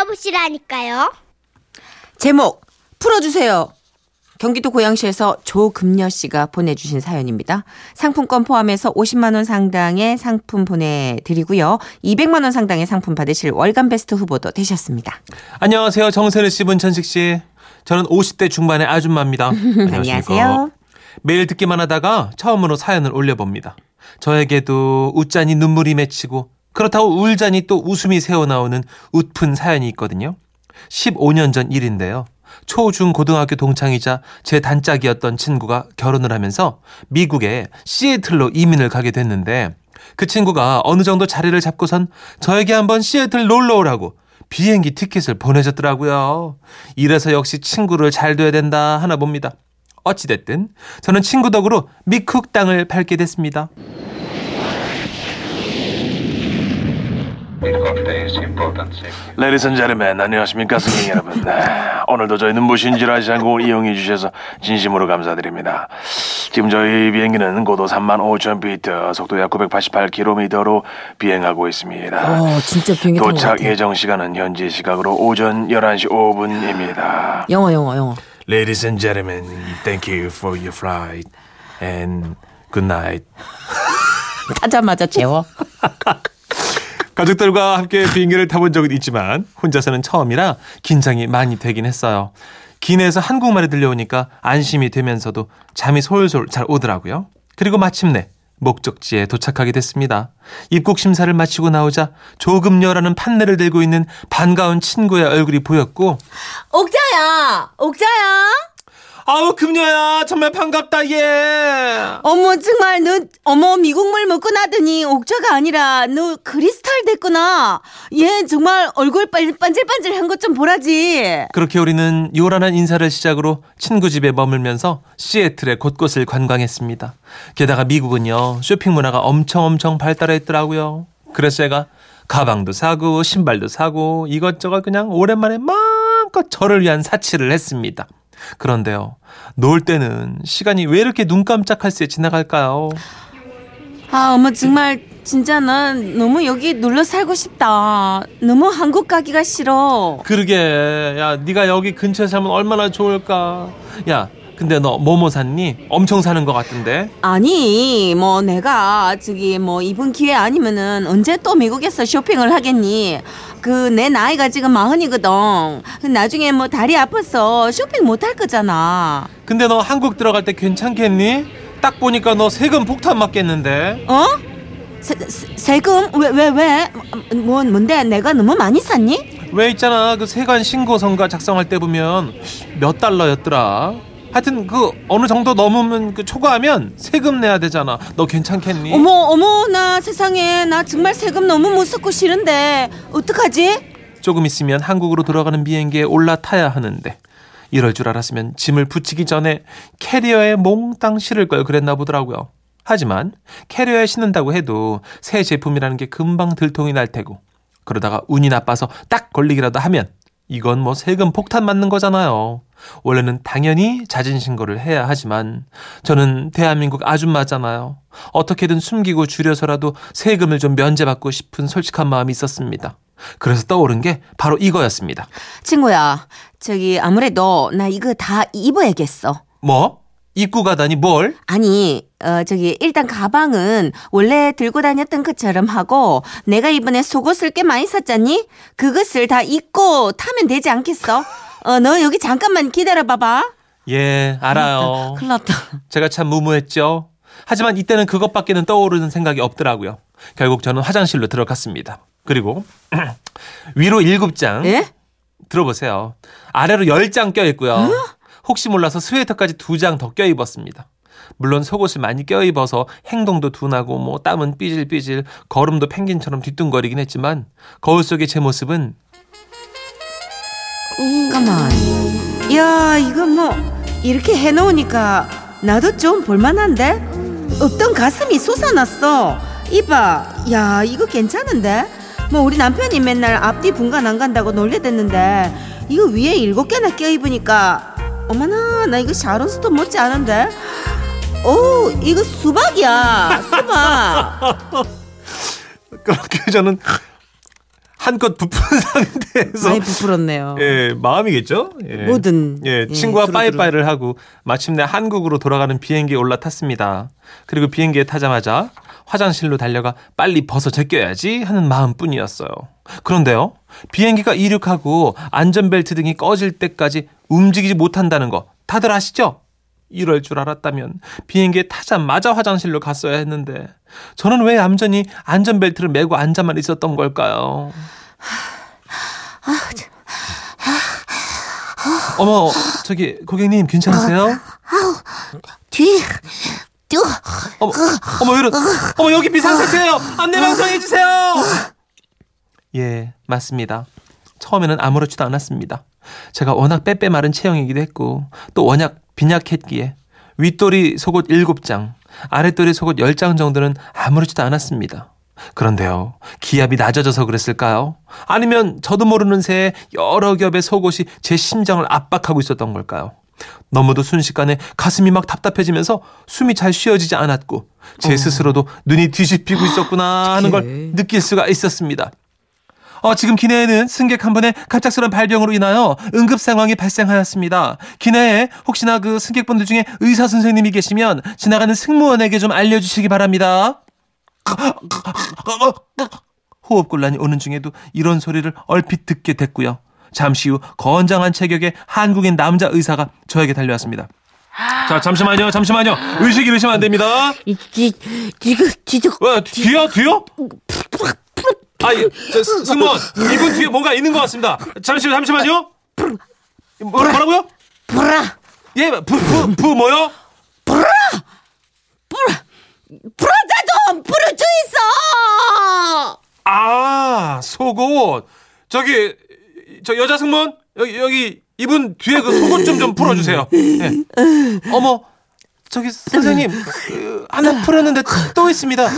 들어보시라니까요. 제목 풀어주세요. 경기도 고양시에서 조금녀 씨가 보내주신 사연입니다. 상품권 포함해서 50만 원 상당의 상품 보내드리고요. 200만 원 상당의 상품 받으실 월간 베스트 후보도 되셨습니다. 안녕하세요. 정선우 씨, 문천식 씨. 저는 50대 중반의 아줌마입니다. 안녕하세요. 매일 듣기만 하다가 처음으로 사연을 올려봅니다. 저에게도 웃자니 눈물이 맺히고 그렇다고 울자니 또 웃음이 새어나오는 웃픈 사연이 있거든요. 15년 전 일인데요. 초, 중, 고등학교 동창이자 제 단짝이었던 친구가 결혼을 하면서 미국의 시애틀로 이민을 가게 됐는데 그 친구가 어느 정도 자리를 잡고선 저에게 한번 시애틀 놀러 오라고 비행기 티켓을 보내줬더라고요. 이래서 역시 친구를 잘 둬야 된다 하나 봅니다. 어찌됐든 저는 친구 덕으로 미쿡 땅을 밟게 됐습니다. Ladies and gentlemen, 안녕하십니까 승객 여러분. 네, 오늘도 저희는 무신지를 하지 않고 이용해 주셔서 진심으로 감사드립니다. 지금 저희 비행기는 고도 3만 5천 피트, 속도 약 988km로 비행하고 있습니다. 어, 진짜 비행기 도착. 예정 시간은 현지 시각으로 오전 11시 5분입니다. 영어, 영어, 영어. Ladies and gentlemen, thank you for your flight and good night. 타자마자 재워. 가족들과 함께 비행기를 타본 적은 있지만 혼자서는 처음이라 긴장이 많이 되긴 했어요. 기내에서 한국말이 들려오니까 안심이 되면서도 잠이 솔솔 잘 오더라고요. 그리고 마침내 목적지에 도착하게 됐습니다. 입국 심사를 마치고 나오자 조금녀라는 판넬을 들고 있는 반가운 친구의 얼굴이 보였고 옥자야! 옥자야! 아우 금녀야 정말 반갑다 얘. 어머 정말 너 어머 미국물 먹고 나더니 옥자가 아니라 너 크리스탈 됐구나. 얘 정말 얼굴 빤- 반질반질한 것 좀 보라지. 그렇게 우리는 요란한 인사를 시작으로 친구 집에 머물면서 시애틀의 곳곳을 관광했습니다. 게다가 미국은요 쇼핑 문화가 엄청 엄청 발달했더라고요. 그래서 제가 가방도 사고 신발도 사고 이것저것 그냥 오랜만에 마음껏 저를 위한 사치를 했습니다. 그런데요 놀 때는 시간이 왜 이렇게 눈 깜짝할 새 지나갈까요? 아 어머 정말 진짜 난 너무 여기 눌러 살고 싶다. 너무 한국 가기가 싫어. 그러게 야 네가 여기 근처에 살면 얼마나 좋을까. 야 근데 너 뭐뭐 샀니? 엄청 사는 것 같은데. 아니 뭐 내가 저기 뭐 이번 기회 아니면은 언제 또 미국에서 쇼핑을 하겠니? 그 내 나이가 지금 마흔이거든. 그 나중에 뭐 다리 아파서 쇼핑 못 할 거잖아. 근데 너 한국 들어갈 때 괜찮겠니? 딱 보니까 너 세금 폭탄 맞겠는데. 어? 세, 세- 세금 왜 왜 왜? 뭐 뭔데 내가 너무 많이 샀니? 왜 있잖아 그 세관 신고서가 작성할 때 보면 몇 달러였더라. 하여튼 그 어느 정도 넘으면 그 초과하면 세금 내야 되잖아. 너 괜찮겠니? 어머 어머 나 세상에 나 정말 세금 너무 무섭고 싫은데 어떡하지? 조금 있으면 한국으로 돌아가는 비행기에 올라타야 하는데 이럴 줄 알았으면 짐을 붙이기 전에 캐리어에 몽땅 실을 걸 그랬나 보더라고요. 하지만 캐리어에 신는다고 해도 새 제품이라는 게 금방 들통이 날 테고 그러다가 운이 나빠서 딱 걸리기라도 하면 이건 뭐 세금 폭탄 맞는 거잖아요. 원래는 당연히 자진 신고를 해야 하지만 저는 대한민국 아줌마잖아요. 어떻게든 숨기고 줄여서라도 세금을 좀 면제받고 싶은 솔직한 마음이 있었습니다. 그래서 떠오른 게 바로 이거였습니다. 친구야 저기 아무래도 나 이거 다 입어야겠어. 뭐? 입고 가다니 뭘? 아니, 어, 저기, 일단 가방은 원래 들고 다녔던 것처럼 하고, 내가 이번에 속옷을 꽤 많이 샀잖니? 그것을 다 입고 타면 되지 않겠어? 어, 너 여기 잠깐만 기다려봐봐. 예, 알아요. 큰일 났다. 제가 참 무모했죠. 하지만 이때는 그것밖에는 떠오르는 생각이 없더라고요. 결국 저는 화장실로 들어갔습니다. 그리고 위로 일곱 장 예? 들어보세요. 아래로 열장 껴있고요. 혹시 몰라서 스웨터까지 두장더 껴입었습니다. 물론 속옷을 많이 껴입어서 행동도 둔하고 뭐 땀은 삐질삐질 걸음도 펭귄처럼 뒤뚱거리긴 했지만 거울 속의 제 모습은 잠깐만. 야, 이거 뭐, 이렇게 해놓으니까, 나도 좀 볼만한데? 없던 가슴이 솟아났어. 이봐, 야, 이거 괜찮은데? 뭐, 우리 남편이 맨날 앞뒤 분간 안 간다고 놀래댔는데, 이거 위에 일곱 개나 껴입으니까, 어머나, 나 이거 샤론스톤 못지 않은데? 오, 이거 수박이야, 수박. 그렇게 저는 한껏 부푼 상태에서 많이 부풀었네요. 예, 마음이겠죠? 예. 뭐든. 예, 예, 친구와 두루두루. 빠이빠이를 하고 마침내 한국으로 돌아가는 비행기에 올라탔습니다. 그리고 비행기에 타자마자 화장실로 달려가 빨리 벗어 제껴야지 하는 마음뿐이었어요. 그런데요, 비행기가 이륙하고 안전벨트 등이 꺼질 때까지 움직이지 못한다는 거 다들 아시죠? 이럴 줄 알았다면 비행기에 타자마자 화장실로 갔어야 했는데 저는 왜 얌전히 안전벨트를 메고 앉아만 있었던 걸까요? 어머, 저기 고객님 괜찮으세요? 뒤, 쭉, 어머, 어머 이런, 어머 여기 비상 상태예요. 안내 방송해 주세요. 예, 맞습니다. 처음에는 아무렇지도 않았습니다. 제가 워낙 빼빼 마른 체형이기도 했고 또 워낙 빈약했기에 윗돌이 속옷 7장, 아랫돌이 속옷 10장 정도는 아무렇지도 않았습니다. 그런데요, 기압이 낮아져서 그랬을까요? 아니면 저도 모르는 새에 여러 겹의 속옷이 제 심장을 압박하고 있었던 걸까요? 너무도 순식간에 가슴이 막 답답해지면서 숨이 잘 쉬어지지 않았고 제 스스로도 눈이 뒤집히고 있었구나 하는 걸. 느낄 수가 있었습니다. 어, 지금 기내에는 승객 한 분의 갑작스러운 발병으로 인하여 응급 상황이 발생하였습니다. 기내에 혹시나 그 승객분들 중에 의사 선생님이 계시면 지나가는 승무원에게 좀 알려주시기 바랍니다. 호흡곤란이 오는 중에도 이런 소리를 얼핏 듣게 됐고요. 잠시 후 건장한 체격의 한국인 남자 의사가 저에게 달려왔습니다. 자, 잠시만요, 잠시만요. 의식 잃으시면 안 됩니다. 지금, 지금, 와, 뒤요, 뒤요? 아, 예, 저, 스- 승무원, 이분 뒤에 뭔가 있는 것 같습니다. 잠시, 잠시만요. 뭐라, 뭐라고요? 불아, 예, 부, 부, 부, 뭐요? 불어자 좀, 불을 주 있어! 아, 속옷. 저기, 저 여자 승무원, 여기, 여기, 이분 뒤에 그 속옷 좀 좀 풀어주세요. 예. 어머, 저기, 선생님, 그, 하나 풀었는데 또 있습니다.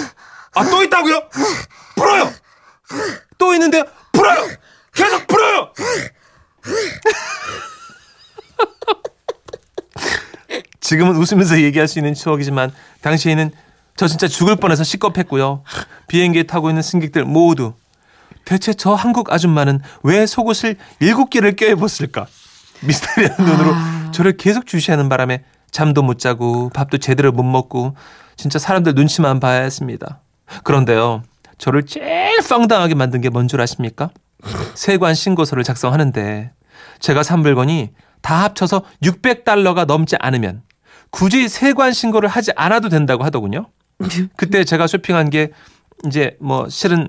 아, 또 있다고요? 풀어요! 또 있는데, 풀어요! 계속 풀어요! 지금은 웃으면서 얘기할 수 있는 추억이지만 당시에는 저 진짜 죽을 뻔해서 시겁했고요. 비행기에 타고 있는 승객들 모두 대체 저 한국 아줌마는 왜 속옷을 일곱 개를 껴입었을까? 미스터리한 눈으로 저를 계속 주시하는 바람에 잠도 못 자고 밥도 제대로 못 먹고 진짜 사람들 눈치만 봐야 했습니다. 그런데요. 저를 제일 황당하게 만든 게 뭔 줄 아십니까? 세관 신고서를 작성하는데 제가 산 물건이 다 합쳐서 600달러가 넘지 않으면 굳이 세관 신고를 하지 않아도 된다고 하더군요. 그때 제가 쇼핑한 게 이제 뭐 실은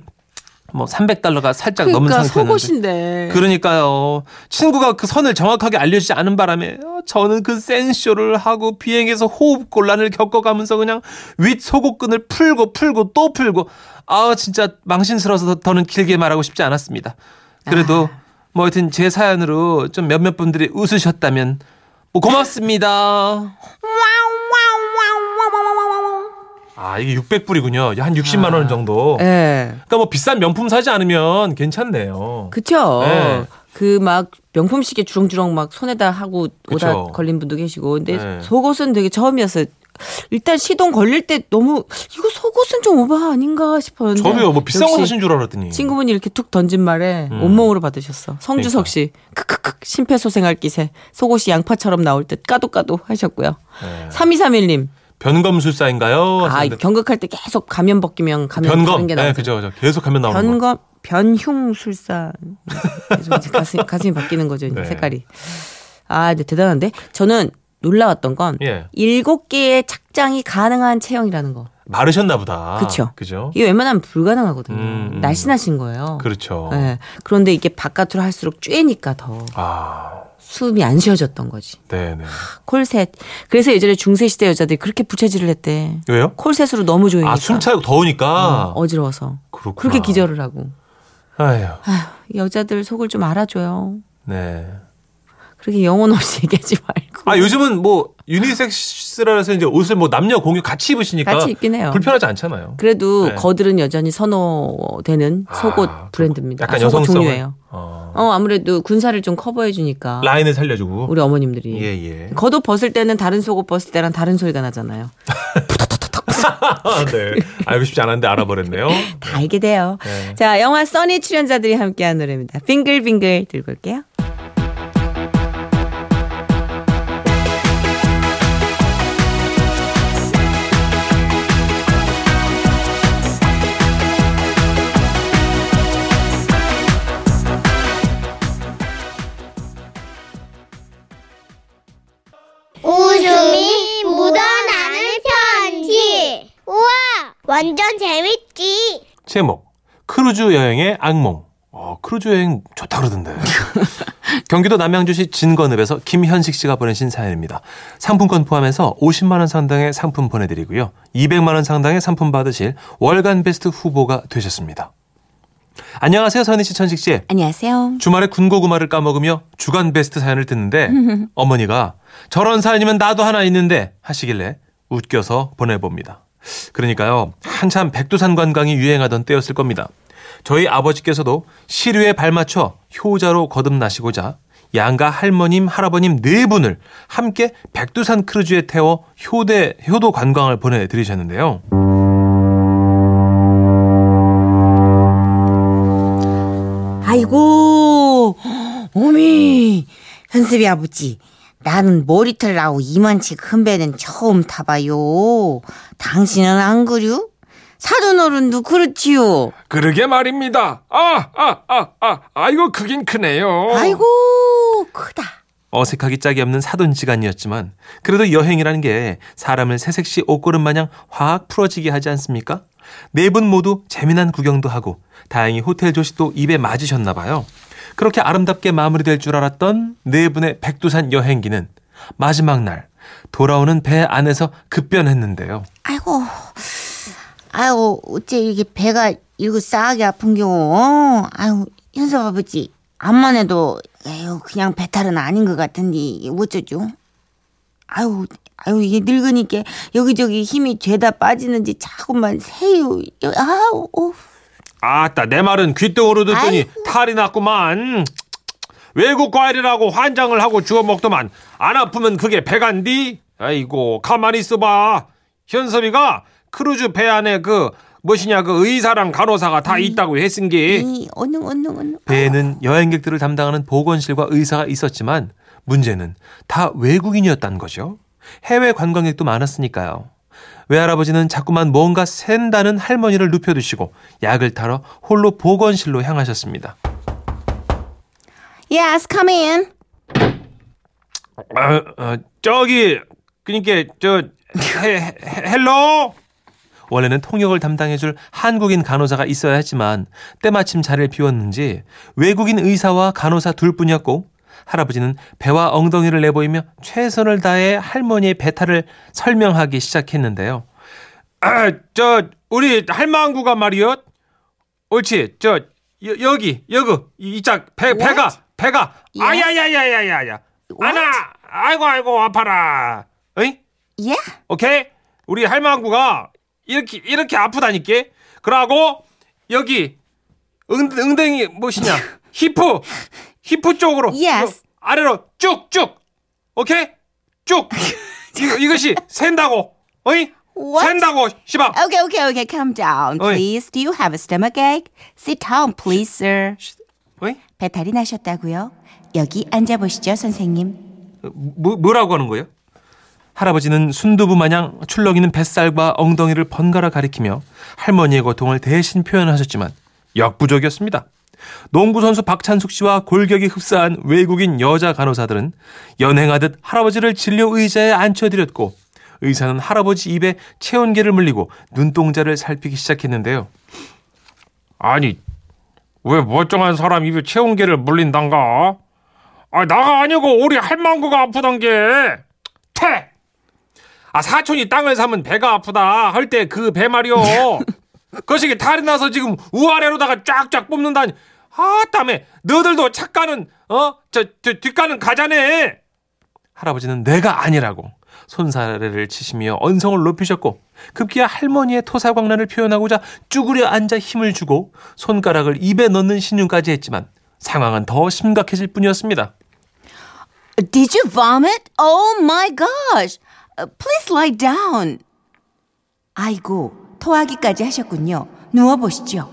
뭐 300달러가 살짝 넘은 그러니까 상태였는데 속옷인데. 그러니까요. 친구가 그 선을 정확하게 알려주지 않은 바람에 어, 저는 그 센 쇼를 하고 비행에서 호흡 곤란을 겪어가면서 그냥 윗 속옷끈을 풀고 풀고 또 풀고 아 진짜 망신스러워서 더- 더는 길게 말하고 싶지 않았습니다. 그래도 뭐 하여튼 제 사연으로 좀 몇몇 분들이 웃으셨다면 뭐 고맙습니다. 아 이게 600불이군요. 한 60만 원 정도. 예. 그러니까 뭐 비싼 명품 사지 않으면 괜찮네요. 그쵸. 네. 그막 명품 시계 주렁주렁 막 손에다 하고 오다 그쵸. 걸린 분도 계시고. 근데 네. 속옷은 되게 처음이었어요. 일단 시동 걸릴 때 너무 이거 속옷은 좀 오바 아닌가 싶었는데. 저도요, 뭐 비싼 거 사신 줄 알았더니. 친구분이 이렇게 툭 던진 말에 음. 온몸으로 받으셨어. 성주석 그러니까. 씨, 크크크 심폐소생할 기세. 속옷이 양파처럼 나올 듯 까도 까도 하셨고요. 네. 3231님, 변검술사인가요? 아 경극할 때 계속 가면 벗기면 가면 변검. 게 네, 나오죠. 그죠, 그죠. 계속 하면 나오는 거. 변검 변흉술사 가슴 가슴이 바뀌는 거죠 네. 색깔이. 아, 근데 대단한데 저는 놀라웠던 건 예. 일곱 개의 착장이 가능한 체형이라는 거. 마르셨나 보다. 그쵸. 그죠? 이게 웬만하면 불가능하거든요. 음, 음. 날씬하신 거예요. 그렇죠. 네. 그런데 이게 바깥으로 할수록 쬐니까 더 아, 숨이 안 쉬어졌던 거지. 네네. 콜셋. 그래서 예전에 중세 시대 여자들이 그렇게 부채질을 했대. 왜요? 콜셋으로 너무 조이니까. 아, 숨 차고 더우니까. 어, 지러워서 그렇구나. 그렇게 기절을 하고. 아휴, 아휴, 여자들 속을 좀 알아줘요. 네. 그렇게 영혼 없이 얘기하지 말고. 아, 요즘은 뭐, 유니섹스라서 이제 옷을 뭐 남녀 공유 같이 입으시니까. 같이 입긴 해요. 불편하지 않잖아요. 그래도 네. 거들은 여전히 선호되는 속옷 아, 브랜드입니다. 약간 아, 속옷 여성성을. 종류예요. 어. 어, 아무래도 군사를 좀 커버해 주니까. 라인을 살려주고. 우리 어머님들이. 예, 예. 겉옷 벗을 때는 다른 속옷 벗을 때랑 다른 소리가 나잖아요. 네. 알고 싶지 않았는데 알아버렸네요. 다 알게 돼요. 네. 자, 영화 써니 출연자들이 함께한 노래입니다. 빙글빙글 들고 올게요. 완전 재밌지. 제목 크루즈 여행의 악몽. 어, 크루즈 여행 좋다 그러던데. 경기도 남양주시 진건읍에서 김현식 씨가 보내신 사연입니다. 상품권 포함해서 50만 원 상당의 상품 보내드리고요. 200만 원 상당의 상품 받으실 월간 베스트 후보가 되셨습니다. 안녕하세요, 선희 씨, 천식 씨. 안녕하세요. 주말에 군고구마를 까먹으며 주간 베스트 사연을 듣는데 어머니가 저런 사연이면 나도 하나 있는데 하시길래 웃겨서 보내봅니다. 그러니까요 한참 백두산 관광이 유행하던 때였을 겁니다. 저희 아버지께서도 시류에 발맞춰 효자로 거듭나시고자 양가 할머님, 할아버님 네 분을 함께 백두산 크루즈에 태워 효대, 효도 관광을 보내드리셨는데요. 아이고, 어미, 현섭이 아버지. 나는 머리털 나고 이만치 큰 배는 처음 타봐요. 당신은 안 그려? 사돈 어른도 그렇지요. 그러게 말입니다. 아, 아, 아, 아, 아이고, 크긴 크네요. 아이고, 크다. 어색하기 짝이 없는 사돈지간이었지만 그래도 여행이라는 게 사람을 새색시 옷고름 마냥 확 풀어지게 하지 않습니까? 네 분 모두 재미난 구경도 하고 다행히 호텔 조식도 입에 맞으셨나 봐요. 그렇게 아름답게 마무리될 줄 알았던 네 분의 백두산 여행기는 마지막 날 돌아오는 배 안에서 급변했는데요. 아이고, 아이고, 어째 이렇게 배가 이렇게 싸하게 아픈 경우, 어? 아이고, 현석 아버지, 암만 해도, 에휴, 그냥 배탈은 아닌 것 같은데, 어쩌죠? 아이고, 아이고, 이게 늙으니까 여기저기 힘이 죄다 빠지는지 자꾸만 새요. 아우, 오. 아따, 내 말은 귓등으로 듣더니 탈이 났구만. 외국 과일이라고 환장을 하고 주워 먹더만 안 아프면 그게 배간디? 아이고 가만히 있어봐. 현섭이가 크루즈 배 안에 그 무엇이냐 그 의사랑 간호사가 다 있다고 했은 게 이, 어느, 어느, 어느. 배에는 여행객들을 담당하는 보건실과 의사가 있었지만 문제는 다 외국인이었다는 거죠. 해외 관광객도 많았으니까요. 외할아버지는 자꾸만 뭔가 샌다는 할머니를 눕혀두시고 약을 타러 홀로 보건실로 향하셨습니다. Yes, come in. 어, 어, 저기 그니까 저 hello 원래는 통역을 담당해줄 한국인 간호사가 있어야 했지만 때마침 자리를 비웠는지 외국인 의사와 간호사 둘뿐이었고 할아버지는 배와 엉덩이를 내보이며 최선을 다해 할머니의 배탈을 설명하기 시작했는데요. 아, 저 우리 할망구가 말이요. 옳지. 저 여, 여기 여기 이짝 배 배가 배가 아야야야야야야. 아나 아이고 아이고 아파라. 어이? Yeah? 오케이? 우리 할망구가 이렇게 이렇게 아프다니까. 그러고 여기 응, 엉덩이 무엇이냐? 히프 히프 쪽으로 Yes. 요 아래로 쭉쭉. 오케이? 쭉. 이거 이것이 샌다고. 어이? What? 샌다고 시방. Okay, okay, okay, calm down, please. Do you have a stomach ache? Sit down, please, sir. 어이? 배탈이 나셨다고요? 여기 앉아 보시죠, 선생님. 뭐, 뭐라고 하는 거예요? 할아버지는 순두부 마냥 출렁이는 뱃살과 엉덩이를 번갈아 가리키며 할머니의 고통을 대신 표현하셨지만 역부족이었습니다. 농구 선수 박찬숙 씨와 골격이 흡사한 외국인 여자 간호사들은 연행하듯 할아버지를 진료 의자에 앉혀드렸고 의사는 할아버지 입에 체온계를 물리고 눈동자를 살피기 시작했는데요. 아니 왜 멀쩡한 사람 입에 체온계를 물린단가? 아 나가 아니고 우리 할망구가 아프단 게 퇴! 아 사촌이 땅을 사면 배가 아프다 할 때 그 배 말이요 거시기 탈이 나서 지금 우아래로다가 쫙쫙 뽑는다니 아 땀에 너들도 착가는 어 저 저 뒷가는 가자네 할아버지는 내가 아니라고 손사래를 치시며 언성을 높이셨고 급기야 할머니의 토사광란을 표현하고자 쭈그려 앉아 힘을 주고 손가락을 입에 넣는 신용까지 했지만 상황은 더 심각해질 뿐이었습니다. Did you vomit? Oh my gosh. Uh, please lie down. 아이고, 토하기까지 하셨군요. 누워 보시죠.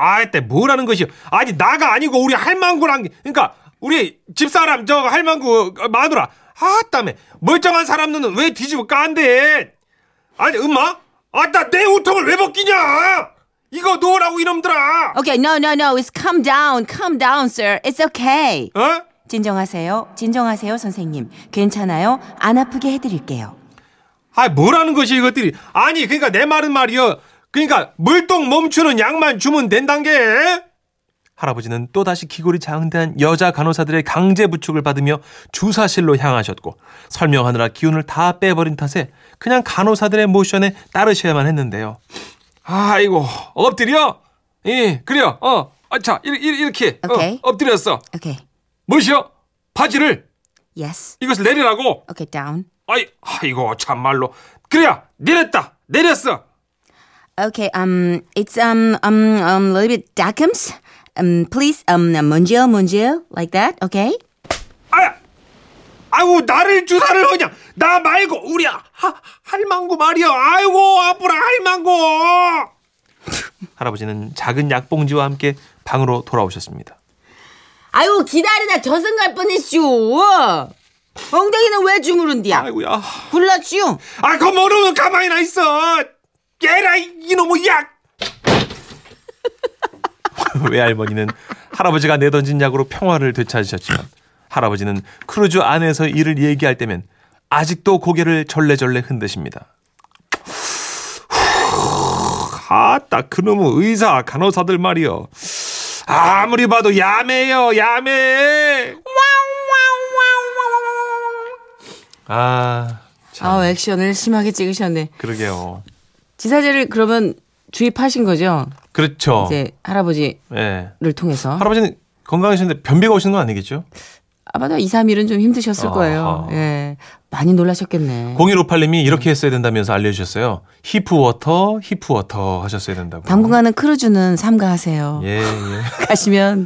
아, 이때 뭐라는 것이요? 아니 나가 아니고 우리 할망구랑 그러니까 우리 집사람 저 할망구 마누라 아따매 멀쩡한 사람 눈은 왜 뒤집어 깐대? 아니 엄마, 아따 내 우통을 왜 벗기냐? 이거 놓으라고 이놈들아. Okay, no, no, no. It's calm down. Calm down, sir. It's okay. 어? 진정하세요. 진정하세요, 선생님. 괜찮아요. 안 아프게 해드릴게요. 아 뭐라는 것이 이것들이 아니 그러니까 내 말은 말이여 그러니까 물동 멈추는 약만 주면 된단 게 할아버지는 또다시 기골이 장대한 여자 간호사들의 강제 부축을 받으며 주사실로 향하셨고 설명하느라 기운을 다 빼버린 탓에 그냥 간호사들의 모션에 따르셔야만 했는데요. 아이고 엎드려 예 그래요 어자 이렇게 오케이. 어, 엎드렸어 Okay. 뭐시여 바지를 Yes. 이것을 내리라고 Okay, down. 아이 아이고 참말로 그래야 내렸다 내렸어 Okay, um, it's, um, um, um, a little bit darkums. Um, please, um, munjil, munjil, like that, okay? 아야 아이고 나를 주사를 하냐 나 말고 우리 하, 할망구 말이야 아이고 아프라 할망구 할아버지는 작은 약봉지와 함께 방으로 돌아오셨습니다. 아유, 기다리다 저승 갈 뻔했슈. 엉덩이는 왜 주무른디야? 아이고야 불렀슈. 아, 그 모르면 가만히 나 있어. 깨라 이놈의 약. 외할머니는 할아버지가 내던진 약으로 평화를 되찾으셨지만 할아버지는 크루즈 안에서 일을 얘기할 때면 아직도 고개를 절레절레 흔드십니다. 아따 그놈의 의사 간호사들 말이여. 아무리 봐도 야매요 야매. 아, 참, 아, 액션을 심하게 찍으셨네. 그러게요. 지사제를 그러면 주입하신 거죠? 그렇죠. 이제 할아버지를 예. 통해서. 할아버지는 건강하셨는데 변비가 오시는 건 아니겠죠? 아마도 2, 3일은 좀 힘드셨을 아하. 거예요. 예. 많이 놀라셨겠네. 0158님이 이렇게 했어야 된다면서 알려주셨어요. hip water, hip water 하셨어야 된다고. 당분간은 크루즈는 삼가하세요. 예, 예. 가시면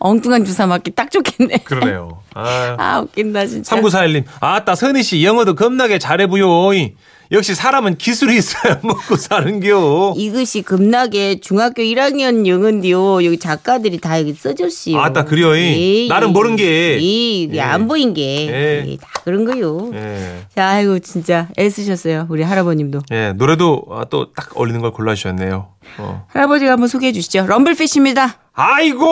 엉뚱한 주사 맞기 딱 좋겠네. 그러네요. 아. 아, 웃긴다, 진짜. 3941님, 아따, 선희 씨, 영어도 겁나게 잘해보요. 역시 사람은 기술이 있어야 먹고 사는겨. 이것이 겁나게 중학교 1학년 영어인데요. 여기 작가들이 다 여기 써줬어요. 아따, 그래요, 이. 나는 모른 게. 이, 예. 안 보인 게. 예. 예, 다 그런 거요. 예. 자, 아이고, 진짜 애쓰셨어요. 우리 할아버님도. 예, 노래도 또 딱 어울리는 걸 골라주셨네요. 어. 할아버지가 한번 소개해 주시죠. 럼블피쉬입니다. 아이고